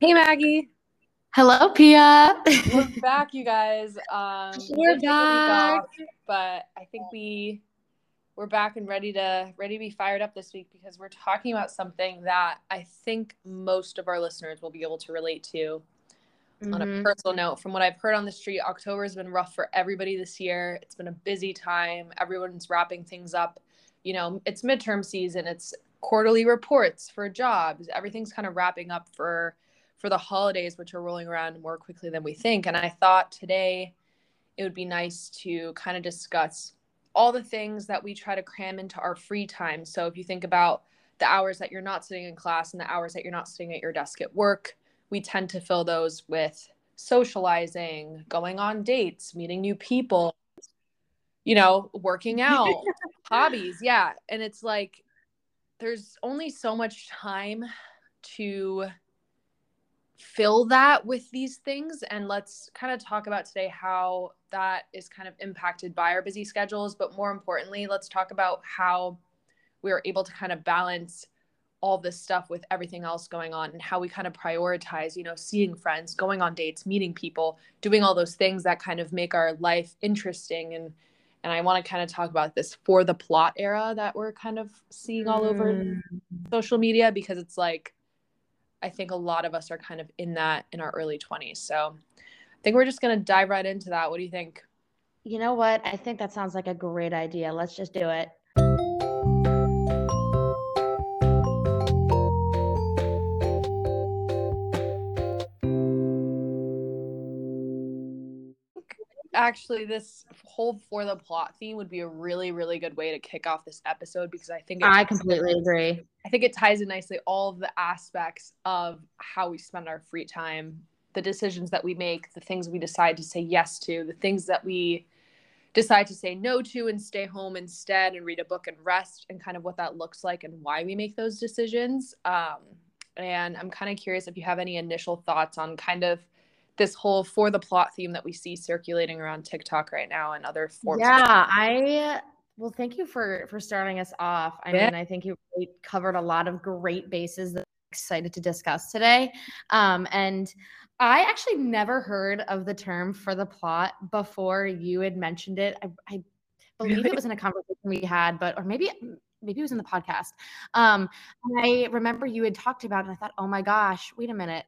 Hey Maggie. Hello, Pia. We're back, you guys. Um, We're back. off, but I think we we're back and ready to ready to be fired up this week because we're talking about something that I think most of our listeners will be able to relate to. On a Mhm. personal note, from what I've heard on the street, October has been rough for everybody this year. It's been a busy time. Everyone's wrapping things up. You know, it's midterm season. It's quarterly reports for jobs. Everything's kind of wrapping up for for the holidays, which are rolling around more quickly than we think. And I thought today it would be nice to kind of discuss all the things that we try to cram into our free time. So if you think about the hours that you're not sitting in class and the hours that you're not sitting at your desk at work, we tend to fill those with socializing, going on dates, meeting new people, you know, working out, hobbies. Yeah. And it's like there's only so much time to fill that with these things. And let's kind of talk about today how that is kind of impacted by our busy schedules. But more importantly let's talk about how we are able to kind of balance all this stuff with everything else going on and how we kind of prioritize you know seeing friends going on dates meeting people doing all those things that kind of make our life interesting. And and i want to kind of talk about this for the plot era that we're kind of seeing all over Mm. social media because it's like I think a lot of us are kind of in that in our early 20s. So I think we're just going to dive right into that. What do you think? You know what? I think that sounds like a great idea. Let's just do it. Actually, this whole for the plot theme would be a really, really good way to kick off this episode because I think I completely agree. I think it ties in nicely all of the aspects of how we spend our free time, the decisions that we make, the things we decide to say yes to, the things that we decide to say no to and stay home instead and read a book and rest, and kind of what that looks like and why we make those decisions. Um, and I'm kind of curious if you have any initial thoughts on kind of this whole for the plot theme that we see circulating around TikTok right now and other forms. Yeah, I well, thank you for for starting us off. I Yeah. mean, I think you really covered a lot of great bases that I'm excited to discuss today. Um, and I actually never heard of the term for the plot before you had mentioned it. I, I believe Really? it was in a conversation we had, but or maybe maybe it was in the podcast. Um, I remember you had talked about it, and I thought, oh my gosh, wait a minute.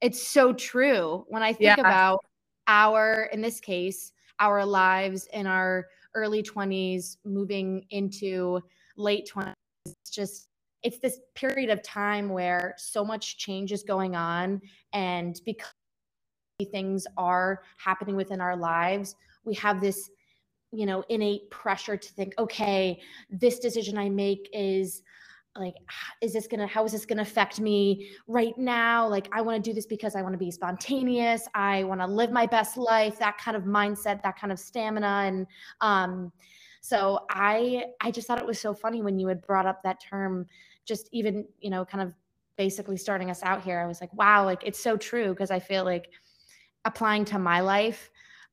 It's so true. When I think Yeah. about our, in this case, our lives in our early 20s, moving into late 20s, it's just it's this period of time where so much change is going on and because things are happening within our lives we have this you know innate pressure to think okay this decision i make is like is this gonna how is this gonna affect me right now? Like i want to do this because i want to be spontaneous. I want to live my best life that kind of mindset that kind of stamina and um so i i just thought it was so funny when you had brought up that term just even you know kind of basically starting us out here. I was like wow like it's so true because i feel like applying to my life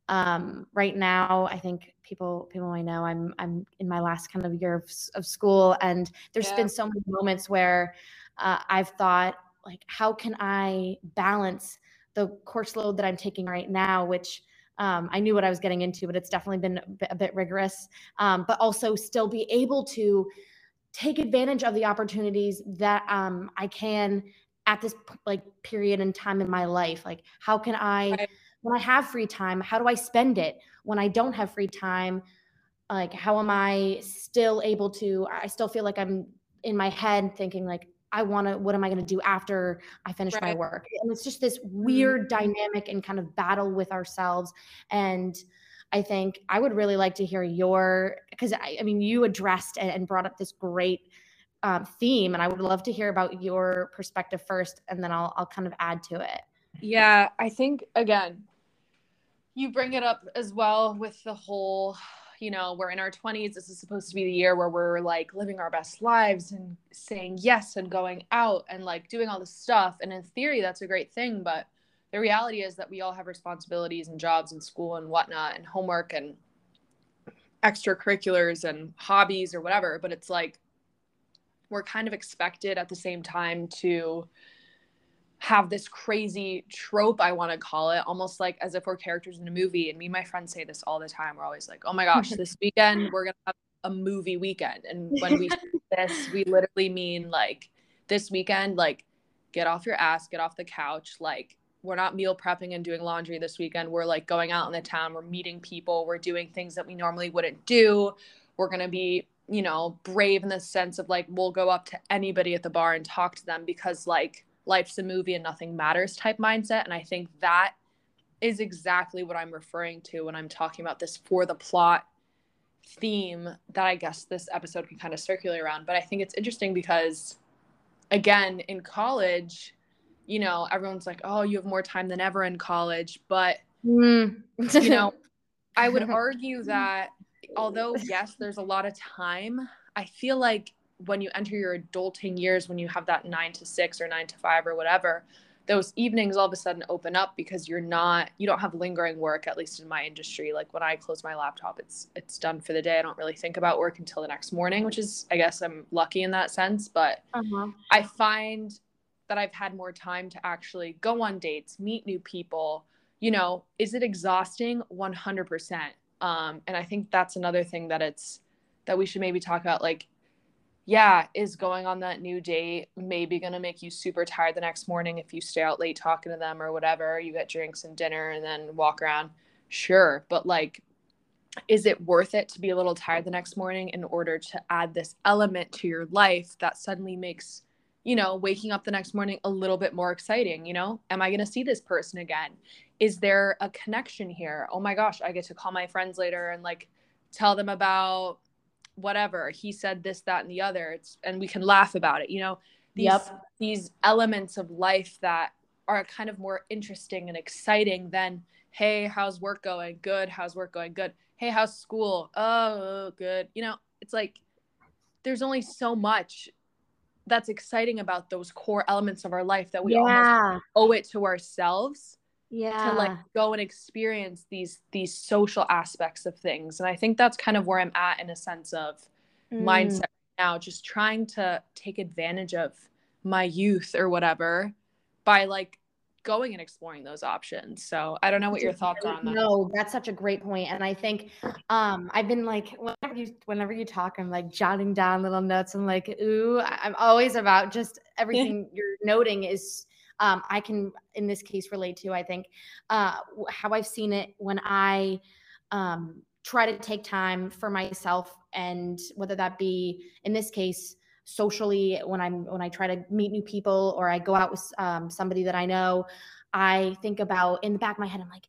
um, right now i think people people i know i'm i'm in my last kind of year of, of school and there's Yeah. been so many moments where uh, i've thought like how can i balance the course load that i'm taking right now which um, i knew what i was getting into but it's definitely been a bit, a bit rigorous um, but also still be able to take advantage of the opportunities that um, i can at this like period in time in my life like how can i Right. When i have free time how do i spend it? When i don't have free time like how am i still able to i still feel like i'm in my head thinking like i want to what am i going to do after i finish my work? And it's just this weird dynamic and kind of battle with ourselves. And i think i would really like to hear your because I, I mean you addressed and, and brought up this great um, theme and i would love to hear about your perspective first and then i'll, I'll kind of add to it. Yeah, I think again, you bring it up as well with the whole, you know, we're in our 20s. This is supposed to be the year where we're like living our best lives and saying yes and going out and like doing all this stuff. And in theory, that's a great thing. But the reality is that we all have responsibilities and jobs and school and whatnot and homework and extracurriculars and hobbies or whatever. But it's like we're kind of expected at the same time to have this crazy trope i want to call it almost like as if we're characters in a movie and me and my friends say this all the time. We're always like oh my gosh this weekend we're gonna have a movie weekend. And when we say this we literally mean like this weekend like get off your ass get off the couch like we're not meal prepping and doing laundry this weekend. We're like going out in the town we're meeting people we're doing things that we normally wouldn't do. We're going to be you know brave in the sense of like we'll go up to anybody at the bar and talk to them because like life's a movie and nothing matters type mindset and i think that is exactly what i'm referring to when i'm talking about this for the plot theme that I guess this episode can kind of circulate around. But I think it's interesting because, again, in college, you know, everyone's like, oh, you have more time than ever in college. But, mm. you know, I would argue that although, yes, there's a lot of time, I feel like when you enter your adulting years, when you have that nine to six or nine to five or whatever, those evenings all of a sudden open up because you're not you don't have lingering work at least in my industry. Like when i close my laptop it's it's done for the day. I don't really think about work until the next morning which is i guess i'm lucky in that sense. But uh-huh. i find that i've had more time to actually go on dates meet new people. You know is it exhausting? 100% um, and i think that's another thing that it's that we should maybe talk about like yeah, is going on that new date maybe going to make you super tired the next morning if you stay out late talking to them or whatever? You get drinks and dinner and then walk around. Sure. But like, is it worth it to be a little tired the next morning in order to add this element to your life that suddenly makes, you know, waking up the next morning a little bit more exciting? You know, am I going to see this person again? Is there a connection here? Oh my gosh, I get to call my friends later and like tell them about whatever he said this that and the other it's and we can laugh about it you know? These yep. these elements of life that are kind of more interesting and exciting than hey how's work going? Good. How's work going? Good. Hey how's school? Oh good. You know it's like there's only so much that's exciting about those core elements of our life that we yeah. owe it to ourselves yeah to like go and experience these these social aspects of things and i think that's kind of where i'm at in a sense of mm. mindset now just trying to take advantage of my youth or whatever by like going and exploring those options. So I don't know what your thoughts are on that. No, that's such a great point. And I think um I've been like whenever you whenever you talk, I'm like jotting down little notes. I'm like, ooh, I'm always about just everything you're noting is um, I can, in this case, relate to. I think uh, how I've seen it when I um, try to take time for myself, and whether that be in this case socially when I'm when I try to meet new people or I go out with um, somebody that I know, I think about in the back of my head, I'm like,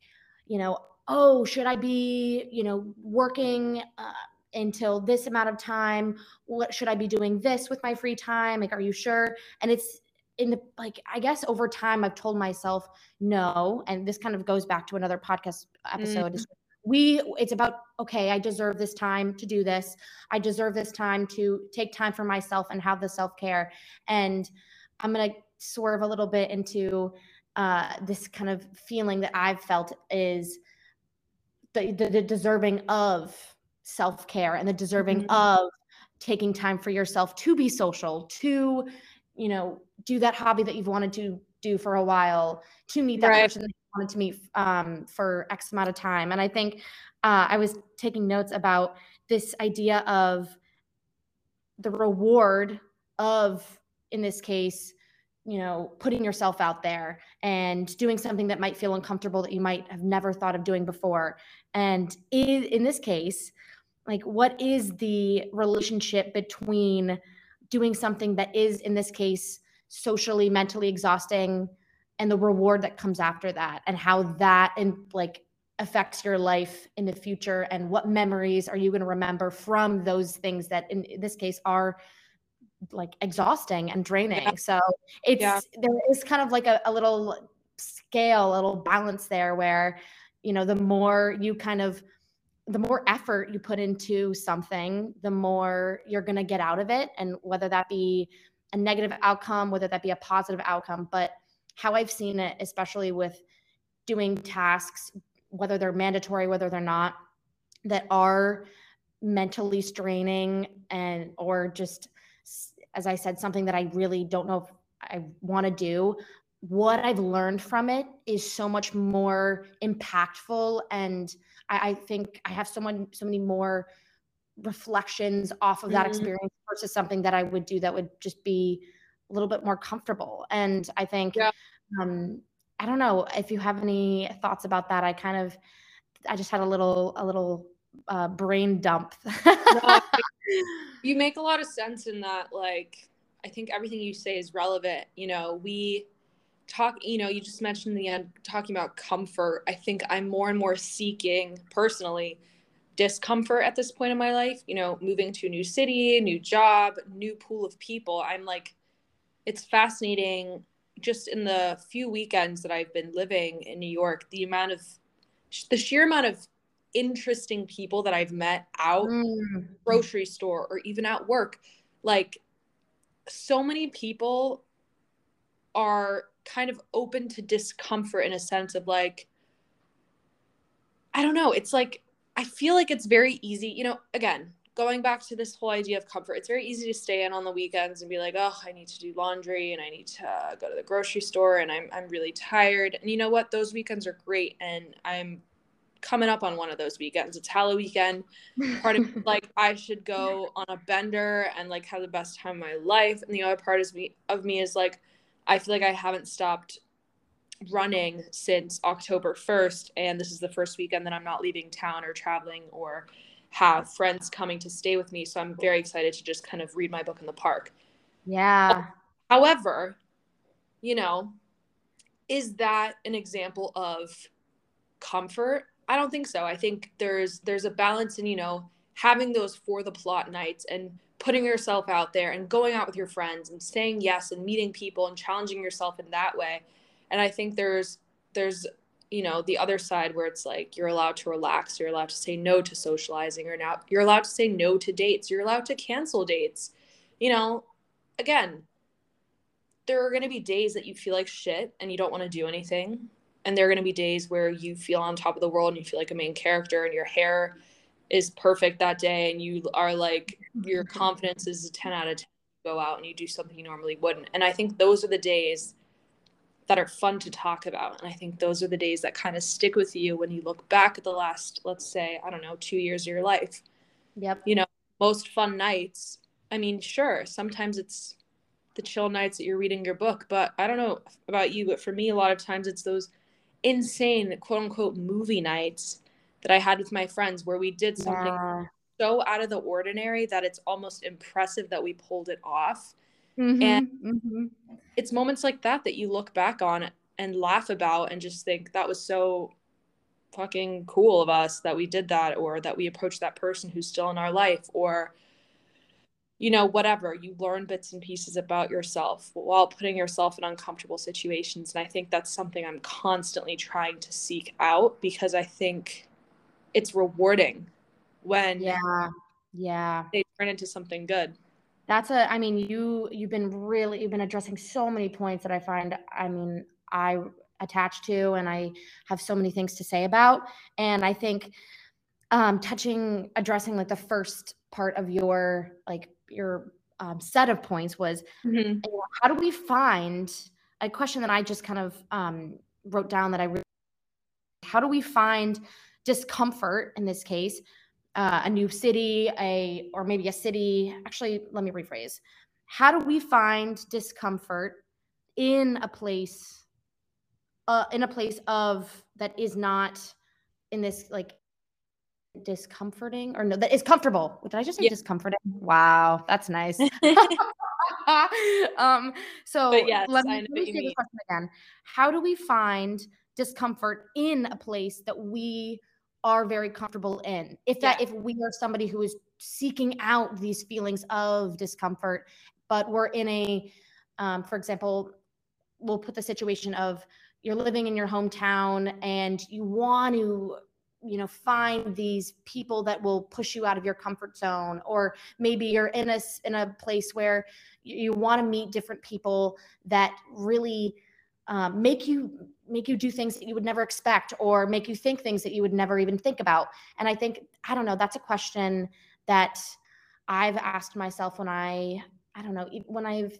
you know, oh, should I be, you know, working? Uh, until this amount of time what should i be doing this with my free time like are you sure and it's in the like i guess over time i've told myself no and this kind of goes back to another podcast episode mm. we it's about okay i deserve this time to do this i deserve this time to take time for myself and have the self-care and i'm going to swerve a little bit into uh, this kind of feeling that i've felt is the, the, the deserving of self-care and the deserving mm-hmm. of taking time for yourself to be social to you know, do that hobby that you've wanted to do for a while, to meet that right. person that you wanted to meet um, for X amount of time. And I think uh, I was taking notes about this idea of the reward of, in this case, you know, putting yourself out there and doing something that might feel uncomfortable that you might have never thought of doing before. And in, in this case, like, what is the relationship between doing something that is in this case socially mentally exhausting and the reward that comes after that and how that and like affects your life in the future and what memories are you going to remember from those things that in this case are like exhausting and draining yeah. so it's yeah. there is kind of like a, a little scale a little balance there where you know the more you kind of the more effort you put into something, the more you're going to get out of it. And whether that be a negative outcome, whether that be a positive outcome. But how I've seen it, especially with doing tasks, whether they're mandatory, whether they're not, that are mentally straining and or just as I said, something that I really don't know if I want to do, what I've learned from it is so much more impactful. And I, I think I have someone, so many more reflections off of that mm-hmm. experience versus something that I would do that would just be a little bit more comfortable. And I think, yeah. um, I don't know if you have any thoughts about that. I kind of, I just had a little, a little uh, brain dump. no, you make a lot of sense in that. Like, I think everything you say is relevant. You know, we, talk you know you just mentioned in the end talking about comfort. I think i'm more and more seeking personally discomfort at this point in my life you know moving to a new city new job new pool of people. I'm like it's fascinating just in the few weekends that i've been living in new york the amount of the sheer amount of interesting people that i've met out mm. grocery store or even at work. Like so many people are kind of open to discomfort in a sense of like I don't know, it's like I feel like it's very easy, you know, again, going back to this whole idea of comfort, it's very easy to stay in on the weekends and be like, "Oh, I need to do laundry and I need to go to the grocery store and I'm I'm really tired." And you know what? Those weekends are great and I'm coming up on one of those weekends. It's Halloween weekend. Part of like I should go on a bender and like have the best time of my life. And the other part is me of me is like I feel like I haven't stopped running since October 1st. And this is the first weekend that I'm not leaving town or traveling or have friends coming to stay with me. So I'm very excited to just kind of read my book in the park. Yeah. However, you know, is that an example of comfort? I don't think so. I think there's there's a balance in, you know, having those for the plot nights and putting yourself out there and going out with your friends and saying yes and meeting people and challenging yourself in that way. And i think there's there's you know the other side where it's like you're allowed to relax you're allowed to say no to socializing or now you're allowed to say no to dates you're allowed to cancel dates. You know again there are going to be days that you feel like shit and you don't want to do anything. And there are going to be days where you feel on top of the world and you feel like a main character and your hair is perfect that day and you are like your confidence is a 10 out of 10 go out and you do something you normally wouldn't. And i think those are the days that are fun to talk about. And i think those are the days that kind of stick with you when you look back at the last let's say i don't know two years of your life. Yep. You know most fun nights i mean sure sometimes it's the chill nights that you're reading your book but i don't know about you but for me a lot of times it's those insane quote unquote movie nights that I had with my friends where we did something yeah. so out of the ordinary that it's almost impressive that we pulled it off. Mm-hmm, and mm-hmm. it's moments like that that you look back on and laugh about and just think that was so fucking cool of us that we did that or that we approached that person who's still in our life or you know whatever you learn bits and pieces about yourself while putting yourself in uncomfortable situations and i think that's something i'm constantly trying to seek out because i think it's rewarding when yeah. Yeah. they turn into something good. That's a i mean you you've been really you've been addressing so many points that i find i mean i attach to and i have so many things to say about. And i think um touching addressing like the first part of your like your um, set of points was mm-hmm. how do we find a question that i just kind of um wrote down that i really how do we find discomfort in this case uh, a new city a or maybe a city actually let me rephrase. How do we find discomfort in a place uh, in a place of that is not in this like discomforting or no that is comfortable? Did i just say yeah. discomforting? Wow that's nice. Um so yes, let me, let me say the question again. How do we find discomfort in a place that we are very comfortable in. If that yeah. if we are somebody who is seeking out these feelings of discomfort, but we're in a, um, for example, we'll put the situation of you're living in your hometown and you want to you know find these people that will push you out of your comfort zone or maybe you're in a in a place where you, you want to meet different people that really um, make you make you do things that you would never expect or make you think things that you would never even think about and i think i don't know that's a question that i've asked myself when i i don't know when i've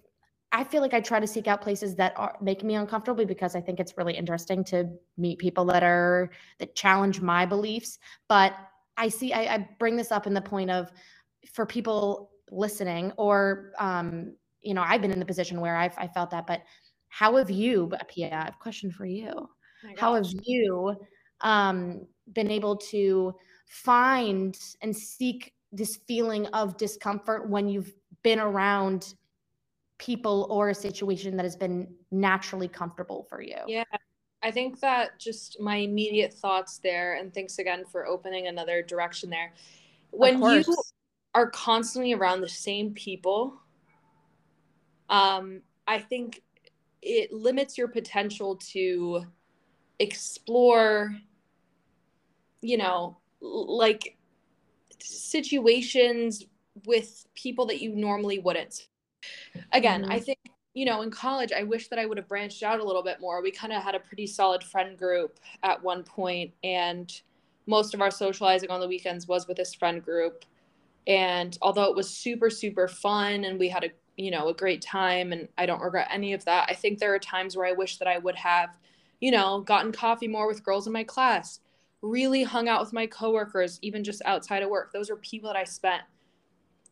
I feel like I try to seek out places that are make me uncomfortable because I think it's really interesting to meet people that are that challenge my beliefs. But I see I, I bring this up in the point of for people listening or um, you know, I've been in the position where I've I felt that, but how have you, Pia, I have a question for you. Oh how have you um, been able to find and seek this feeling of discomfort when you've been around people or a situation that has been naturally comfortable for you. Yeah. I think that just my immediate thoughts there, and thanks again for opening another direction there. When you are constantly around the same people, um, I think it limits your potential to explore, you know, like situations with people that you normally wouldn't. Again, mm-hmm. I think, you know, in college, I wish that I would have branched out a little bit more. We kind of had a pretty solid friend group at one point, and most of our socializing on the weekends was with this friend group. And although it was super, super fun and we had a, you know, a great time, and I don't regret any of that, I think there are times where I wish that I would have, you know, gotten coffee more with girls in my class, really hung out with my coworkers, even just outside of work. Those are people that I spent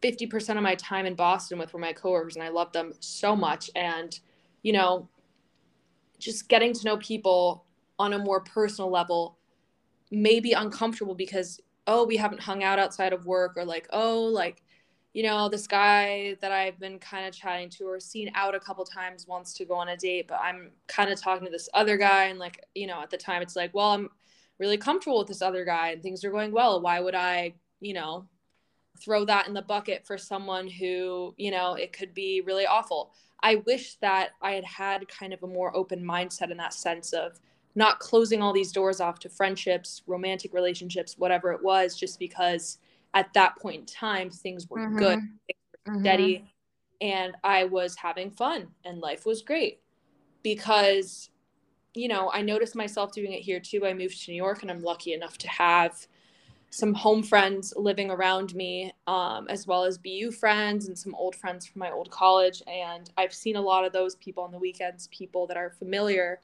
50% of my time in Boston with were my coworkers and I loved them so much. And, you know, just getting to know people on a more personal level may be uncomfortable because, oh, we haven't hung out outside of work or like, oh, like, you know, this guy that I've been kind of chatting to or seen out a couple times wants to go on a date, but I'm kind of talking to this other guy. And like, you know, at the time it's like, well, I'm really comfortable with this other guy and things are going well. Why would I, you know, throw that in the bucket for someone who, you know, it could be really awful. I wish that I had had kind of a more open mindset in that sense of not closing all these doors off to friendships, romantic relationships, whatever it was, just because at that point in time things were mm-hmm. good, things were mm-hmm. steady, and I was having fun and life was great. Because, you know, I noticed myself doing it here too. I moved to New York and I'm lucky enough to have some home friends living around me, um, as well as BU friends and some old friends from my old college. And I've seen a lot of those people on the weekends, people that are familiar.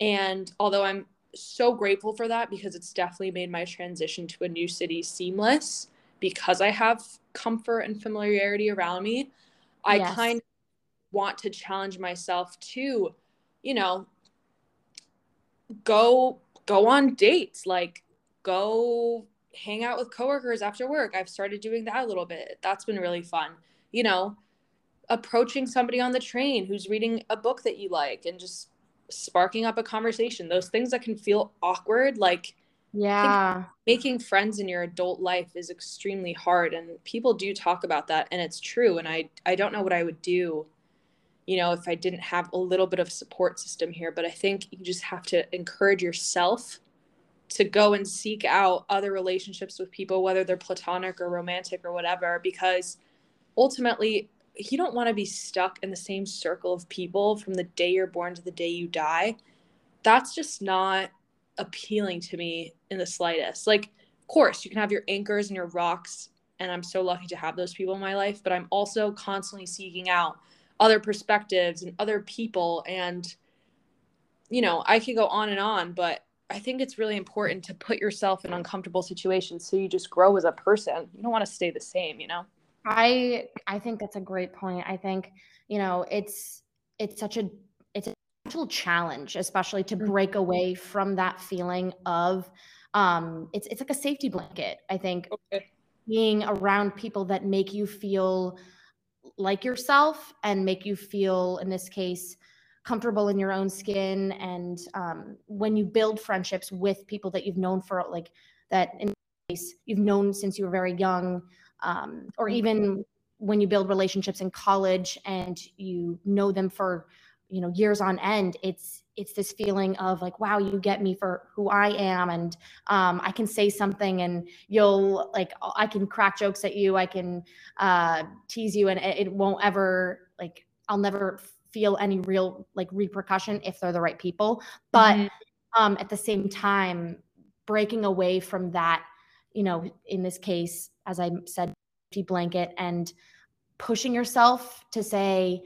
And although I'm so grateful for that because it's definitely made my transition to a new city seamless because I have comfort and familiarity around me, I yes. kind of want to challenge myself to, you know, go go on dates like go hang out with coworkers after work. I've started doing that a little bit. That's been really fun. You know, approaching somebody on the train who's reading a book that you like and just sparking up a conversation. Those things that can feel awkward, like yeah, making friends in your adult life is extremely hard and people do talk about that and it's true and I I don't know what I would do you know if I didn't have a little bit of support system here, but I think you just have to encourage yourself to go and seek out other relationships with people, whether they're platonic or romantic or whatever, because ultimately you don't want to be stuck in the same circle of people from the day you're born to the day you die. That's just not appealing to me in the slightest. Like, of course, you can have your anchors and your rocks, and I'm so lucky to have those people in my life, but I'm also constantly seeking out other perspectives and other people. And, you know, I could go on and on, but I think it's really important to put yourself in uncomfortable situations so you just grow as a person. You don't want to stay the same, you know? I I think that's a great point. I think, you know, it's it's such a challenge, especially to mm-hmm. break away from that feeling of um it's it's like a safety blanket. I think okay. being around people that make you feel like yourself and make you feel in this case comfortable in your own skin and um, when you build friendships with people that you've known for like that in case you've known since you were very young um, or mm-hmm. even when you build relationships in college and you know them for you know years on end it's it's this feeling of like wow you get me for who i am and um, i can say something and you'll like i can crack jokes at you i can uh, tease you and it won't ever like i'll never feel any real like repercussion if they're the right people. But mm-hmm. um, at the same time, breaking away from that, you know, in this case, as I said, blanket and pushing yourself to say,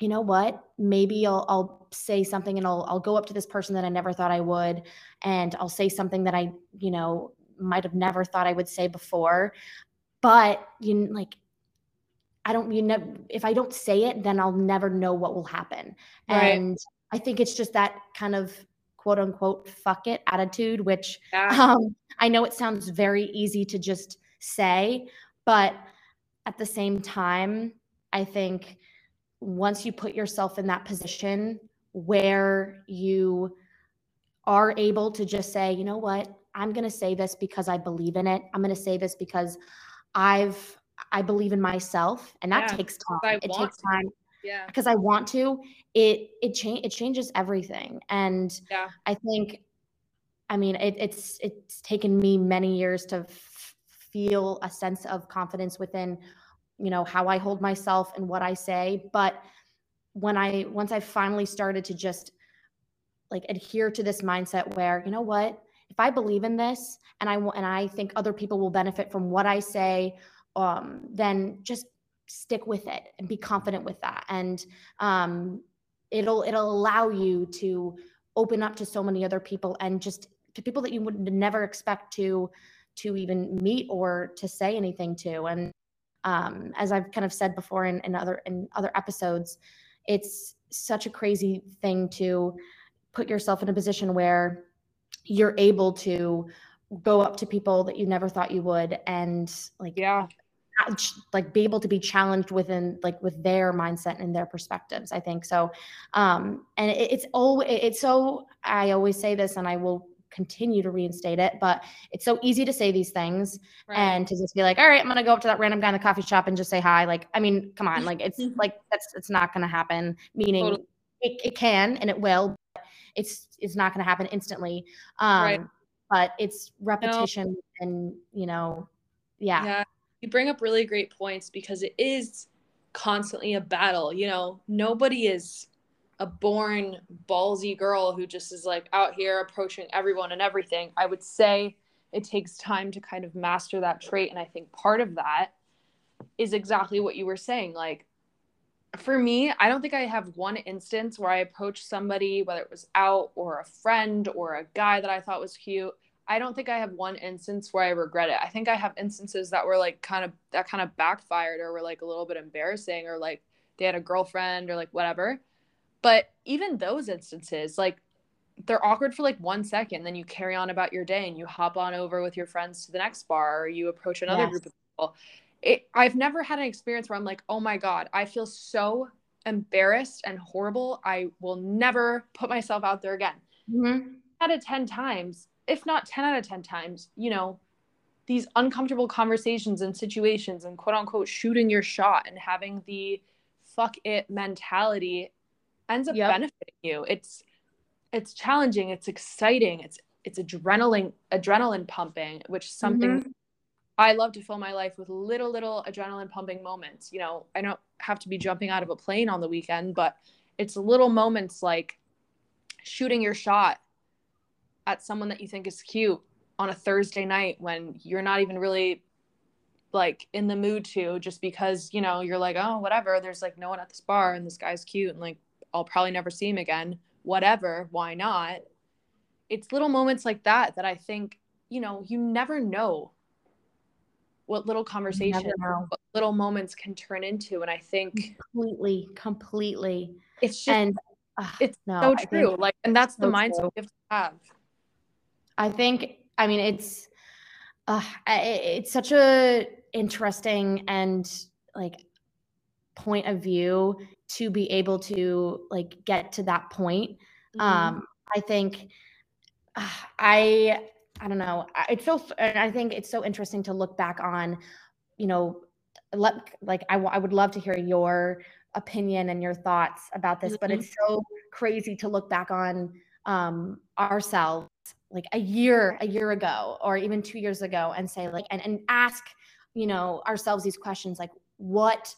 you know what? Maybe I'll, I'll say something and I'll, I'll go up to this person that I never thought I would. And I'll say something that I, you know, might have never thought I would say before. But you like, I don't, you know, if I don't say it, then I'll never know what will happen. Right. And I think it's just that kind of quote unquote fuck it attitude, which yeah. um, I know it sounds very easy to just say, but at the same time, I think once you put yourself in that position where you are able to just say, you know what, I'm going to say this because I believe in it. I'm going to say this because I've I believe in myself, and that yeah, takes time. It takes time. To. Yeah. Because I want to. It it change it changes everything, and yeah. I think, I mean, it, it's it's taken me many years to f- feel a sense of confidence within you know how i hold myself and what i say. But when i once i finally started to just like adhere to this mindset where you know what? If i believe in this and i and i think other people will benefit from what i say um, then just stick with it and be confident with that. And um, it'll it'll allow you to open up to so many other people and just to people that you would never expect to to even meet or to say anything to. And um, as I've kind of said before in, in other in other episodes, it's such a crazy thing to put yourself in a position where you're able to go up to people that you never thought you would and like yeah. like be able to be challenged within like with their mindset and their perspectives i think. So um and it, it's all it's so i always say this and i will continue to reinstate it. But it's so easy to say these things right. and to just be like, all right, I'm gonna go up to that random guy in the coffee shop and just say hi. Like, I mean, come on, like it's like that's it's not gonna happen. Meaning totally. it, it can and it will, it's it's not gonna happen instantly. Um right. but it's repetition no. and you know, yeah. Yeah. You bring up really great points because it is constantly a battle. You know, nobody is a born ballsy girl who just is like out here approaching everyone and everything. I would say it takes time to kind of master that trait. And I think part of that is exactly what you were saying. Like, for me, I don't think I have one instance where I approached somebody, whether it was out or a friend or a guy that I thought was cute. I don't think I have one instance where I regret it. I think I have instances that were like kind of that kind of backfired or were like a little bit embarrassing or like they had a girlfriend or like whatever. But even those instances, like they're awkward for like one second, then you carry on about your day and you hop on over with your friends to the next bar or you approach another yes. group of people. It, I've never had an experience where I'm like, oh my God, I feel so embarrassed and horrible. I will never put myself out there again. Mm-hmm. Out of 10 times, if not 10 out of 10 times, you know, these uncomfortable conversations and situations and quote unquote shooting your shot and having the fuck it mentality ends up yep. benefiting you. It's it's challenging, it's exciting, it's it's adrenaline adrenaline pumping, which something mm-hmm. I love to fill my life with little little adrenaline pumping moments. You know, I don't have to be jumping out of a plane on the weekend, but it's little moments like shooting your shot at someone that you think is cute on a Thursday night when you're not even really like in the mood to just because you know you're like oh whatever there's like no one at this bar and this guy's cute and like I'll probably never see him again. Whatever, why not? It's little moments like that that I think, you know, you never know what little conversation, what little moments can turn into. And I think completely, completely. It's just, and uh, it's no, so true. Like, and that's so the mindset true. we have to have. I think, I mean, it's, uh, it's such a interesting and like point of view to be able to like get to that point. Mm-hmm. Um, I think uh, I I don't know. It's so I think it's so interesting to look back on, you know, let like I, I would love to hear your opinion and your thoughts about this, mm-hmm. but it's so crazy to look back on um ourselves like a year a year ago or even 2 years ago and say like and and ask, you know, ourselves these questions like what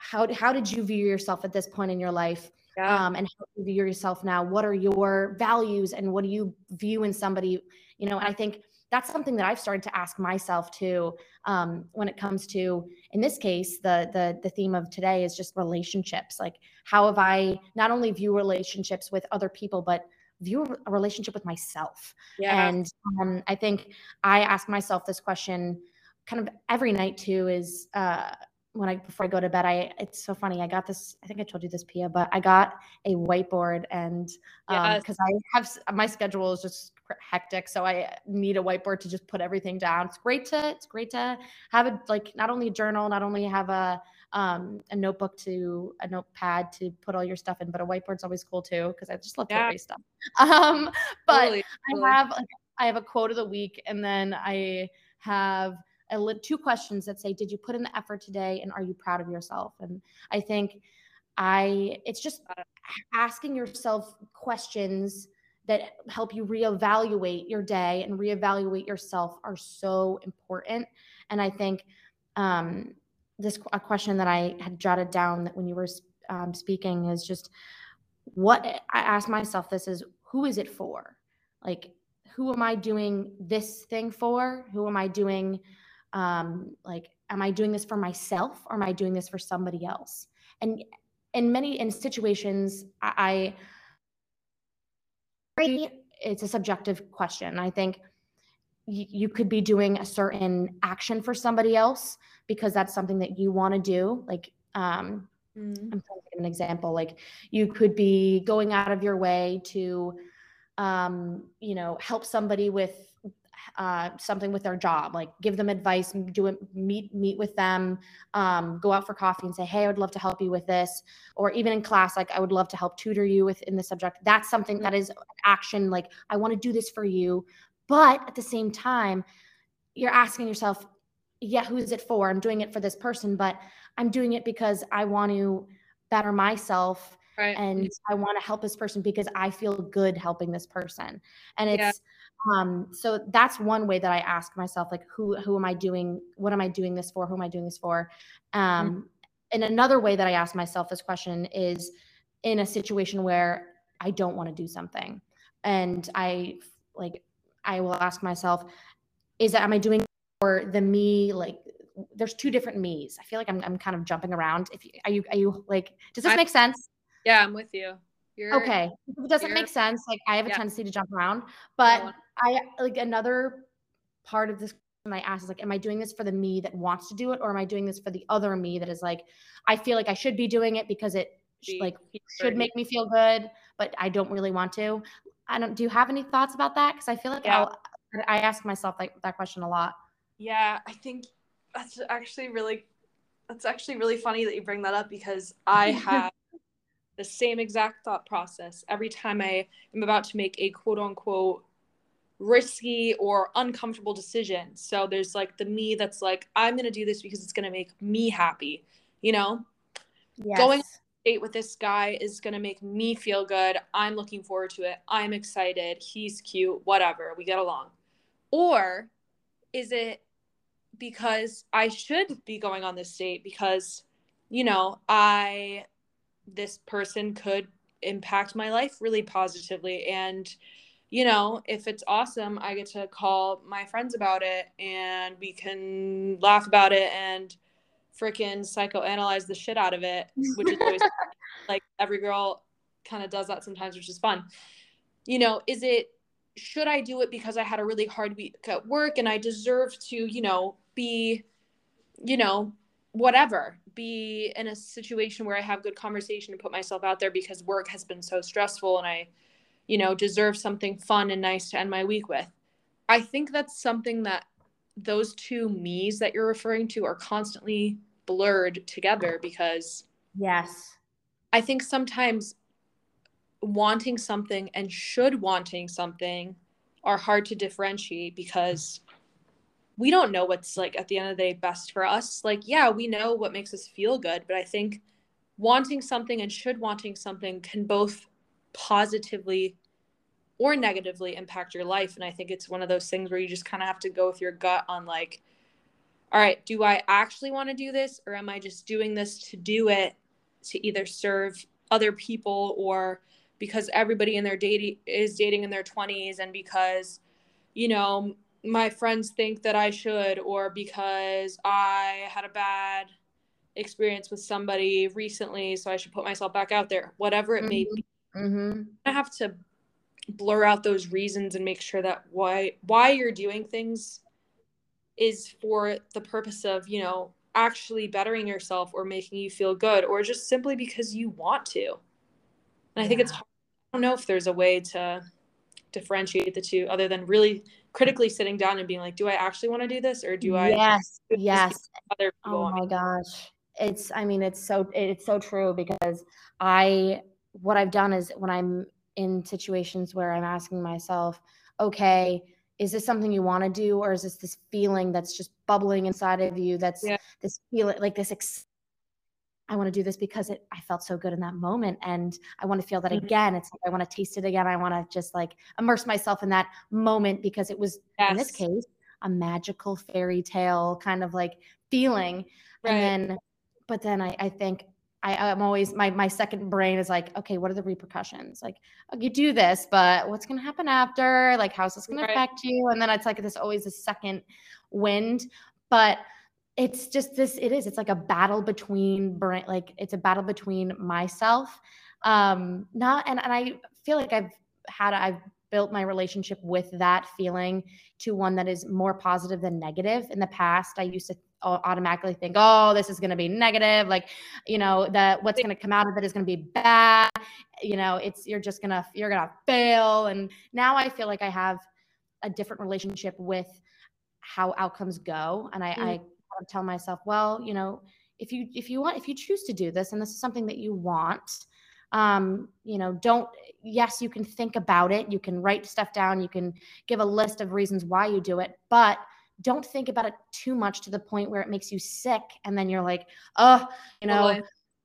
how how did you view yourself at this point in your life yeah. um, and how do you view yourself now what are your values and what do you view in somebody you know and i think that's something that I've started to ask myself too. Um, when it comes to, in this case, the the the theme of today is just relationships. Like, how have I not only view relationships with other people, but view a relationship with myself? Yeah. And um, I think I ask myself this question kind of every night too. Is uh, when I before I go to bed, I it's so funny. I got this. I think I told you this, Pia, but I got a whiteboard, and because um, I have my schedule is just hectic, so I need a whiteboard to just put everything down. It's great to it's great to have a like not only a journal, not only have a um, a notebook to a notepad to put all your stuff in, but a whiteboard's always cool too because I just love to yeah. stuff. Um, but totally, totally. I have I have a quote of the week, and then I have a, two questions that say, "Did you put in the effort today, and are you proud of yourself?" And I think I it's just asking yourself questions that help you reevaluate your day and reevaluate yourself are so important. And I think um, this a question that I had jotted down that when you were um, speaking is just what I ask myself this is who is it for? Like, who am I doing this thing for? Who am I doing um, like am i doing this for myself or am i doing this for somebody else? And in many in situations i, I it's a subjective question. I think you, you could be doing a certain action for somebody else because that's something that you want to do like um, mm. i'm trying to give an example like you could be going out of your way to um, you know help somebody with uh, something with their job, like give them advice, do it, meet meet with them, um, go out for coffee and say, hey, I would love to help you with this, or even in class, like I would love to help tutor you with in the subject. That's something mm-hmm. that is action. Like I want to do this for you, but at the same time, you're asking yourself, yeah, who is it for? I'm doing it for this person, but I'm doing it because I want to better myself. Right. And I want to help this person because I feel good helping this person. And it's yeah um, so that's one way that I ask myself, like, who who am I doing? What am I doing this for? Who am I doing this for? Um, mm-hmm. And another way that I ask myself this question is in a situation where I don't want to do something, and I like I will ask myself, is that am I doing for the me like there's two different me's. I feel like I'm I'm kind of jumping around. If you are you are you like does this I, make sense? Yeah, I'm with you. You're, okay. If it doesn't make sense, like I have a yeah. tendency to jump around, but I like another part of this and I ask is like, am I doing this for the me that wants to do it, or am I doing this for the other me that is like, I feel like I should be doing it because it like should make me feel good, but I don't really want to. I don't. Do you have any thoughts about that? Because I feel like yeah. I'll, I ask myself like that question a lot. Yeah, I think that's actually really that's actually really funny that you bring that up because I have the same exact thought process every time I am about to make a quote unquote risky or uncomfortable decision. So there's like the me that's like, I'm going to do this because it's going to make me happy, you know? Yes. Going date with this guy is going to make me feel good. I'm looking forward to it. I'm excited. He's cute, whatever. We get along. Or is it because I should be going on this date because, you know, I, this person could impact my life really positively and you know, if it's awesome, I get to call my friends about it and we can laugh about it and freaking psychoanalyze the shit out of it, which is always like every girl kind of does that sometimes, which is fun. You know, is it should I do it because I had a really hard week at work and I deserve to, you know, be, you know, whatever, be in a situation where I have good conversation and put myself out there because work has been so stressful and I you know, deserve something fun and nice to end my week with. I think that's something that those two me's that you're referring to are constantly blurred together because yes. I think sometimes wanting something and should wanting something are hard to differentiate because we don't know what's like at the end of the day best for us. Like, yeah, we know what makes us feel good, but I think wanting something and should wanting something can both positively or negatively impact your life. And I think it's one of those things where you just kind of have to go with your gut on like, all right, do I actually want to do this or am I just doing this to do it to either serve other people or because everybody in their dating is dating in their 20s and because you know my friends think that I should, or because I had a bad experience with somebody recently, so I should put myself back out there, whatever it mm-hmm. may be. Mm-hmm. I have to blur out those reasons and make sure that why why you're doing things is for the purpose of you know actually bettering yourself or making you feel good or just simply because you want to and i think it's hard. i don't know if there's a way to differentiate the two other than really critically sitting down and being like do i actually want to do this or do i yes yes. oh my gosh. It's i mean it's so it's so true because i what i've done is when i'm in situations where i'm asking myself okay is this something you want to do or is this this feeling that's just bubbling inside of you that's yeah. this feeling like this ex- I want to do this because it I felt so good in that moment and I want to feel that mm-hmm. again. It's like I want to taste it again. I want to just like immerse myself in that moment because it was yes. in this case a magical fairy tale kind of like feeling. Right. And then but then I, I think I, I'm always my my second brain is like, okay, what are the repercussions? Like, oh, you do this, but what's gonna happen after? Like, how's this gonna right. affect you? And then it's like this always a second wind. But it's just this, it is, it's like a battle between brain, like it's a battle between myself. Um, not and, and I feel like I've had I've built my relationship with that feeling to one that is more positive than negative. In the past, I used to automatically think, oh, this is going to be negative. Like, you know, that what's going to come out of it is going to be bad. You know, it's, you're just going to, you're going to fail. And now I feel like I have a different relationship with how outcomes go. And I, mm-hmm. I tell myself, well, you know, if you, if you want, if you choose to do this, and this is something that you want, um, you know, don't, yes, you can think about it. You can write stuff down. You can give a list of reasons why you do it, but don't think about it too much to the point where it makes you sick and then you're like oh you know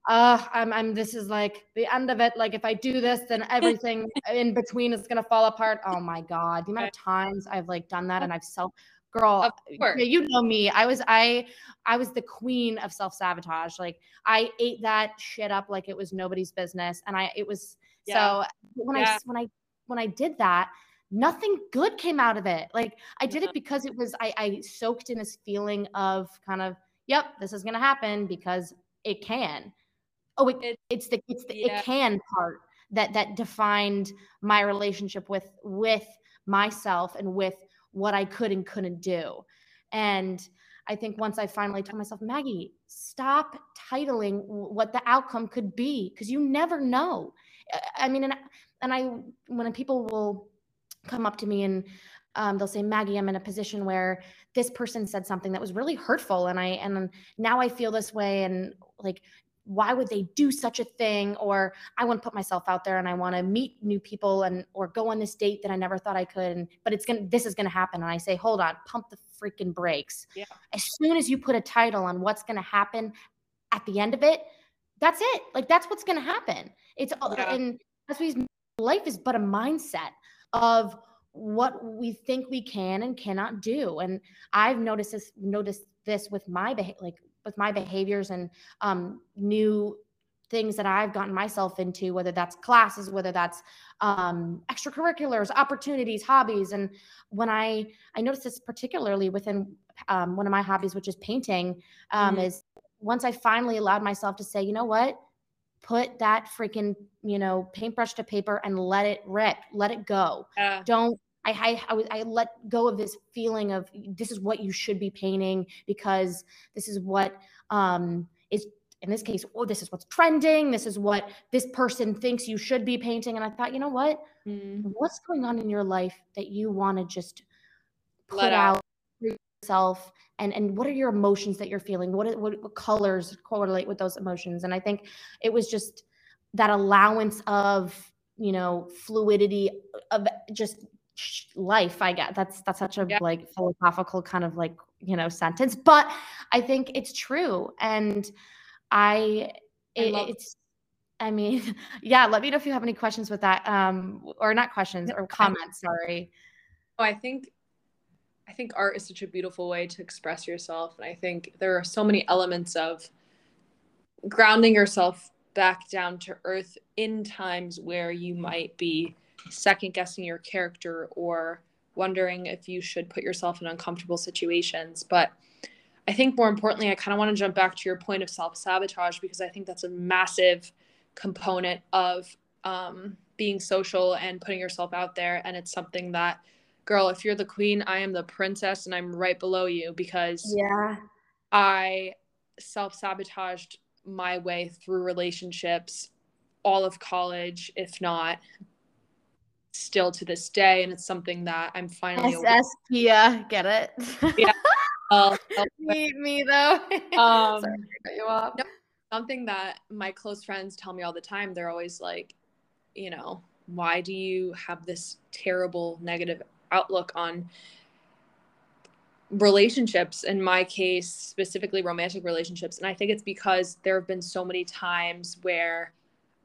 uh I'm, I'm this is like the end of it. Like if i do this then everything in between is gonna fall apart. Oh my god the amount of times i've like done that and i've self girl you know me i was i i was the queen of self-sabotage like i ate that shit up like it was nobody's business and i it was yeah. so when yeah. i when i when i did that nothing good came out of it. Like I did it mm-hmm. because it was I, I soaked in this feeling of kind of, yep, this is gonna happen because it can. Oh, it, it it's the it's the yeah. it can part that that defined my relationship with with myself and with what I could and couldn't do. And I think once I finally told myself, Maggie, stop titling what the outcome could be because you never know. I mean, and and I when people will come up to me and um, they'll say maggie i'm in a position where this person said something that was really hurtful and i and now i feel this way and like why would they do such a thing or i want to put myself out there and i want to meet new people and or go on this date that i never thought i could and, but it's gonna this is gonna happen and i say hold on pump the freaking brakes yeah. as soon as you put a title on what's gonna happen at the end of it that's it like that's what's gonna happen it's yeah. and that's what life is but a mindset of what we think we can and cannot do. And I've noticed this noticed this with my behavior, like with my behaviors and um, new things that I've gotten myself into, whether that's classes, whether that's um, extracurriculars, opportunities, hobbies. And when I I noticed this particularly within um, one of my hobbies, which is painting, um, mm-hmm. is once I finally allowed myself to say, you know what, put that freaking you know paintbrush to paper and let it rip let it go yeah. don't I, I, I, let go of this feeling of this is what you should be painting because this is what um, is in this case oh this is what's trending. This is what this person thinks you should be painting. And i thought you know what? Mm. what's going on in your life that you want to just put let out, out yourself? And and what are your emotions that you're feeling? What, what, what colors correlate with those emotions? And i think it was just that allowance of you know fluidity of just life i get that's that's such a yeah. like philosophical kind of like you know sentence but i think it's true and i, it, I it's i mean yeah let me know if you have any questions with that um or not questions or comments sorry oh i think I think art is such a beautiful way to express yourself. And I think there are so many elements of grounding yourself back down to earth in times where you might be second guessing your character or wondering if you should put yourself in uncomfortable situations. But I think more importantly, I kind of want to jump back to your point of self sabotage because I think that's a massive component of um, being social and putting yourself out there. And it's something that, girl, if you're the queen, I am the princess and I'm right below you because yeah, I self sabotaged my way through relationships all of college, if not still to this day. And it's something that I'm finally SS Pia, get it? yeah. Uh, me, me though. um, Sorry, you off. No, something that my close friends tell me all the time. They're always like, you know, why do you have this terrible negative outlook on relationships in my case specifically romantic relationships and i think it's because there have been so many times where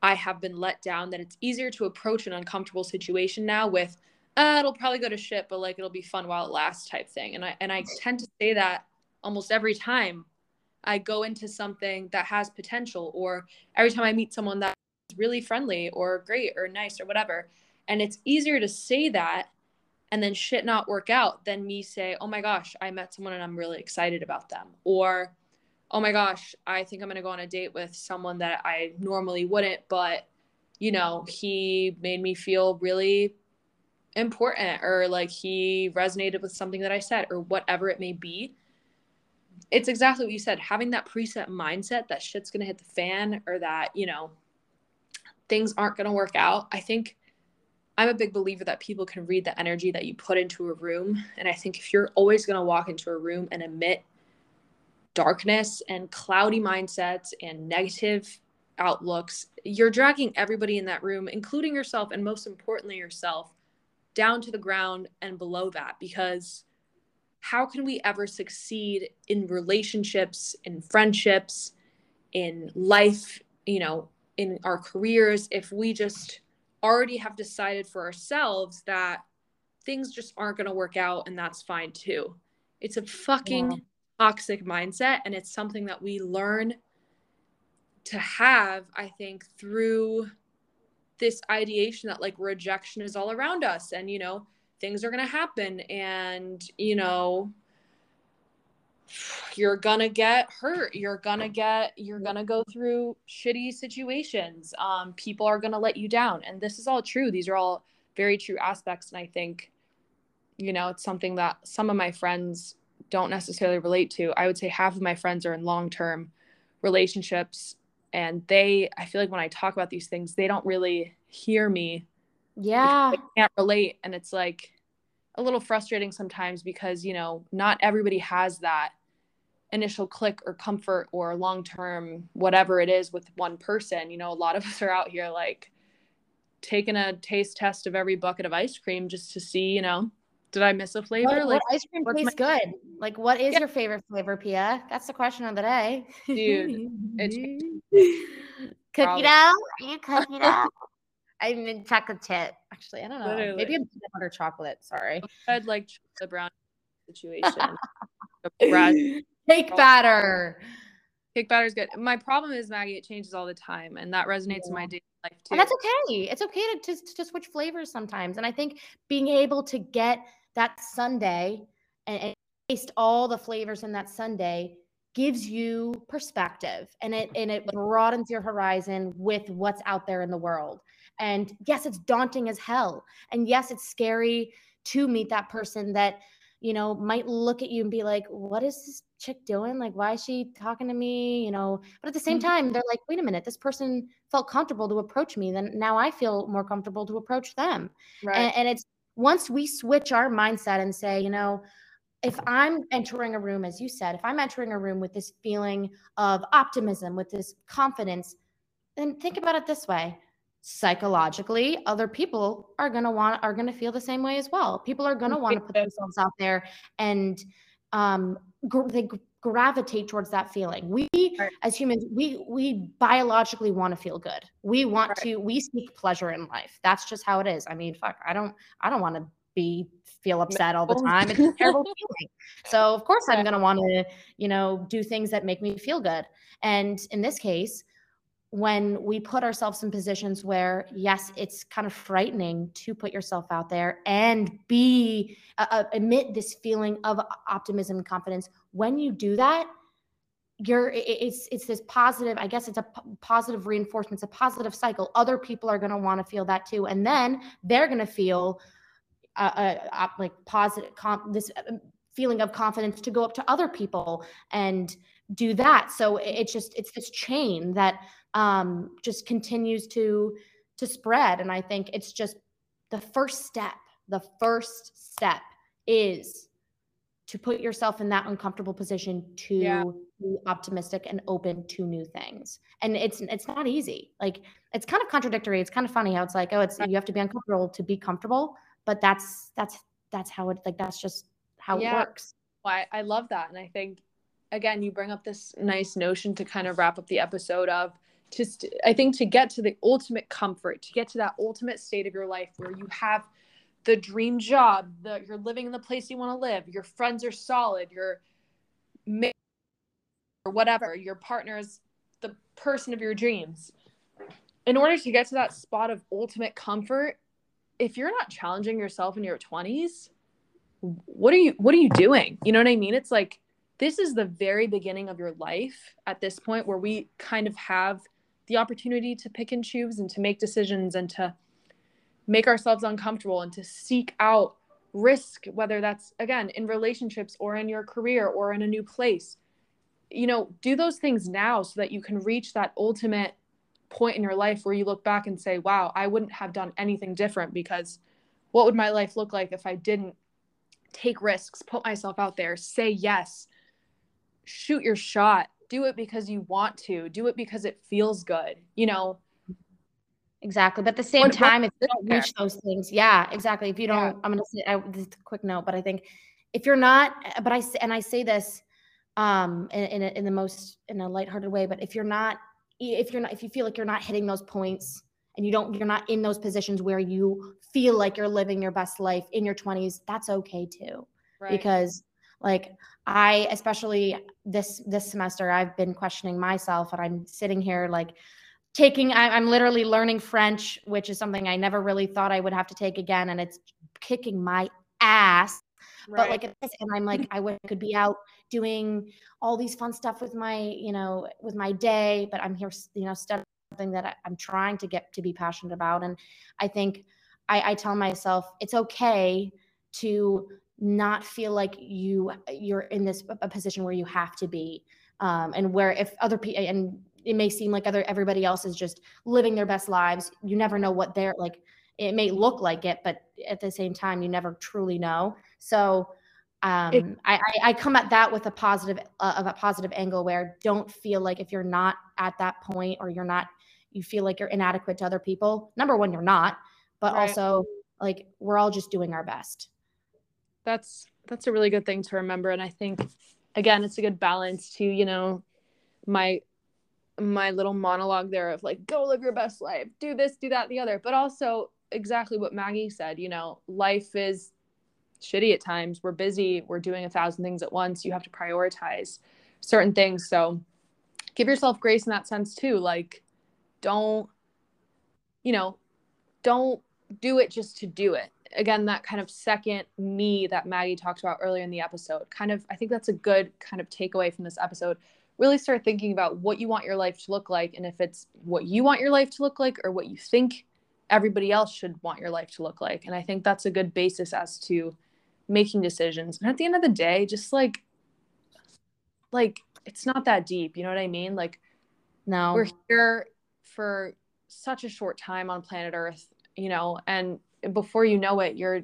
i have been let down that it's easier to approach an uncomfortable situation now with uh, it'll probably go to shit but like it'll be fun while it lasts type thing and i and i tend to say that almost every time i go into something that has potential or every time i meet someone that's really friendly or great or nice or whatever and it's easier to say that and then shit not work out than me say, oh my gosh, I met someone and I'm really excited about them. Or, oh my gosh, I think I'm going to go on a date with someone that I normally wouldn't, but, you know, he made me feel really important or like he resonated with something that I said or whatever it may be. It's exactly what you said. Having that preset mindset that shit's going to hit the fan or that, you know, things aren't going to work out. I think I'm a big believer that people can read the energy that you put into a room. And I think if you're always going to walk into a room and emit darkness and cloudy mindsets and negative outlooks, you're dragging everybody in that room, including yourself, and most importantly, yourself, down to the ground and below that. Because how can we ever succeed in relationships, in friendships, in life, you know, in our careers if we just already have decided for ourselves that things just aren't going to work out and that's fine too. It's a fucking yeah. Toxic mindset and it's something that we learn to have, I think, through this ideation that like rejection is all around us and you know, things are going to happen and you know, you're gonna get hurt. You're gonna get you're gonna go through shitty situations. Um, people are gonna let you down. And this is all true. These are all very true aspects. And i think you know it's something that some of my friends don't necessarily relate to i would say half of my friends are in long-term relationships and they i feel like when i talk about these things they don't really hear me. Yeah. they can't relate and it's like a little frustrating sometimes because you know not everybody has that initial click or comfort or long term whatever it is with one person. You know a lot of us are out here like taking a taste test of every bucket of ice cream just to see you know did i miss a flavor what, like what ice cream tastes my- good like what is yeah. your favorite flavor pia that's the question of the day dude it's cookie dough are you cookie dough i'm in chocolate chip actually i don't know Literally. maybe peanut butter chocolate sorry i'd like the brown situation Cake oh. batter. Cake batter is good. My problem is Maggie, it changes all the time, and that resonates yeah. in my daily life too. And that's okay. It's okay to just to switch flavors sometimes. And I think being able to get that sundae and, and taste all the flavors in that sundae gives you perspective and it and it broadens your horizon with what's out there in the world. And yes, it's daunting as hell. And yes, it's scary to meet that person that you know, might look at you and be like, what is this chick doing? Like, why is she talking to me? You know, but at the same mm-hmm. time, they're like, wait a minute, this person felt comfortable to approach me. Then now I feel more comfortable to approach them. Right. And, and it's once we switch our mindset and say, you know, if I'm entering a room, as you said, if I'm entering a room with this feeling of optimism, with this confidence, then think about it this way. Psychologically other people are going to want are going to feel the same way as well. People are going to want to put themselves out there and um they gravitate towards that feeling. We right. as humans we we biologically want to feel good. We want right. to we seek pleasure in life. That's just how it is. I mean fuck i don't i don't want to be feel upset all the oh. time. It's a terrible feeling. So of course i'm going to want to you know do things that make me feel good. And in this case when we put ourselves in positions where yes it's kind of frightening to put yourself out there and be uh, uh emit this feeling of optimism and confidence. When you do that you're it's it's this positive i guess it's a p- positive reinforcement it's a positive cycle. Other people are going to want to feel that too. And then they're going to feel uh, uh, like positive comp- this uh, feeling of confidence to go up to other people and do that. So it's just it's this chain that um, just continues to to spread. And i think it's just the first step the first step is to put yourself in that uncomfortable position to yeah. be optimistic and open to new things. And it's it's not easy. Like it's kind of contradictory. It's kind of funny how it's like oh it's you have to be uncomfortable to be comfortable. But that's that's that's how it like that's just how yeah. it works. Well, I, I love that. And i think again you bring up this nice notion to kind of wrap up the episode of just i think to get to the ultimate comfort to get to that ultimate state of your life where you have the dream job that you're living in the place you want to live your friends are solid your or whatever your partner is the person of your dreams. In order to get to that spot of ultimate comfort if you're not challenging yourself in your 20s what are you what are you doing? You know what i mean? It's like this is the very beginning of your life at this point where we kind of have the opportunity to pick and choose and to make decisions and to make ourselves uncomfortable and to seek out risk whether that's again in relationships or in your career or in a new place. You know do those things now so that you can reach that ultimate point in your life where you look back and say wow i wouldn't have done anything different because what would my life look like if i didn't take risks put myself out there say yes shoot your shot do it because you want to do it because it feels good you know exactly but at the same what, time if you don't reach those things yeah exactly if you don't yeah. i'm gonna say I, this a quick note but i think if you're not but i and i say this um in, in, a, in the most in a lighthearted way but if you're not if you're not if you feel like you're not hitting those points and you don't you're not in those positions where you feel like you're living your best life in your 20s that's okay too right. because like i especially this this semester i've been questioning myself and i'm sitting here like taking I, i'm literally learning french which is something i never really thought i would have to take again and it's kicking my ass right. but like and i'm like i could be out doing all these fun stuff with my you know with my day but i'm here you know studying something that I, am trying to get to be passionate about and i think I, I tell myself it's okay to not feel like you you're in this a position where you have to be um, and where if other people and it may seem like other everybody else is just living their best lives you never know what they're like it may look like it but at the same time you never truly know so um, it, I, I come at that with a positive uh, of a positive angle where don't feel like if you're not at that point or you're not you feel like you're inadequate to other people number one you're not but right. also like we're all just doing our best that's that's a really good thing to remember. And i think again it's a good balance to you know my my little monologue there of like go live your best life do this do that the other. But also exactly what maggie said you know life is shitty at times. We're busy. We're doing a thousand things at once. You have to prioritize certain things. So give yourself grace in that sense too. Like don't you know don't do it just to do it again that kind of second me that maggie talked about earlier in the episode kind of i think that's a good kind of takeaway from this episode. Really start thinking about what you want your life to look like and if it's what you want your life to look like or what you think everybody else should want your life to look like. And i think that's a good basis as to making decisions. And at the end of the day just like like it's not that deep you know what i mean? Like no. we're here for such a short time on planet earth you know and before you know it, you're,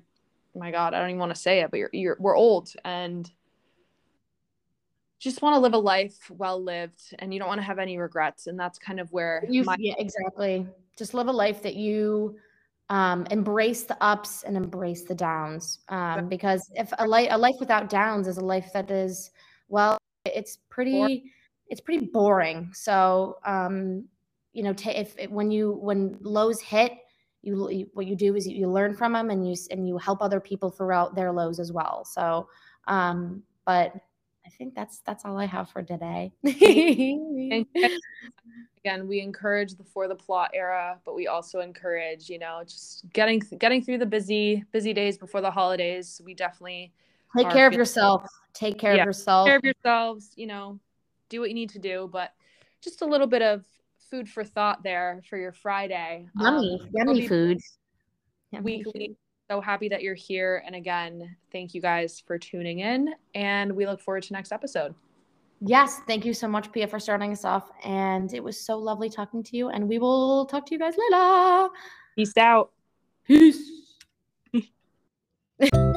my God, I don't even want to say it, but you're, you're, we're old and just want to live a life well lived and you don't want to have any regrets. And that's kind of where you, my- yeah, exactly. Just live a life that you, um, embrace the ups and embrace the downs. Um, because if a life, a life without downs is a life that is, well, it's pretty, it's pretty boring. So, um, you know, t- if when you, when lows hit, you, you what you do is you, you, learn from them and you and you help other people throughout their lows as well so um but I think that's that's all I have for today. again, we encourage the for the plot era, but we also encourage, you know, just getting getting through the busy busy days before the holidays. We definitely take care of yourself. Take care yeah, of yourself. Take care of yourselves. You know, do what you need to do, but just a little bit of food for thought there for your Friday. Yummy, um, yummy food. Weekly. So happy that you're here. And again, thank you guys for tuning in. And we look forward to next episode. Yes, thank you so much, Pia, for starting us off. And it was so lovely talking to you. And we will talk to you guys later. Peace out. Peace.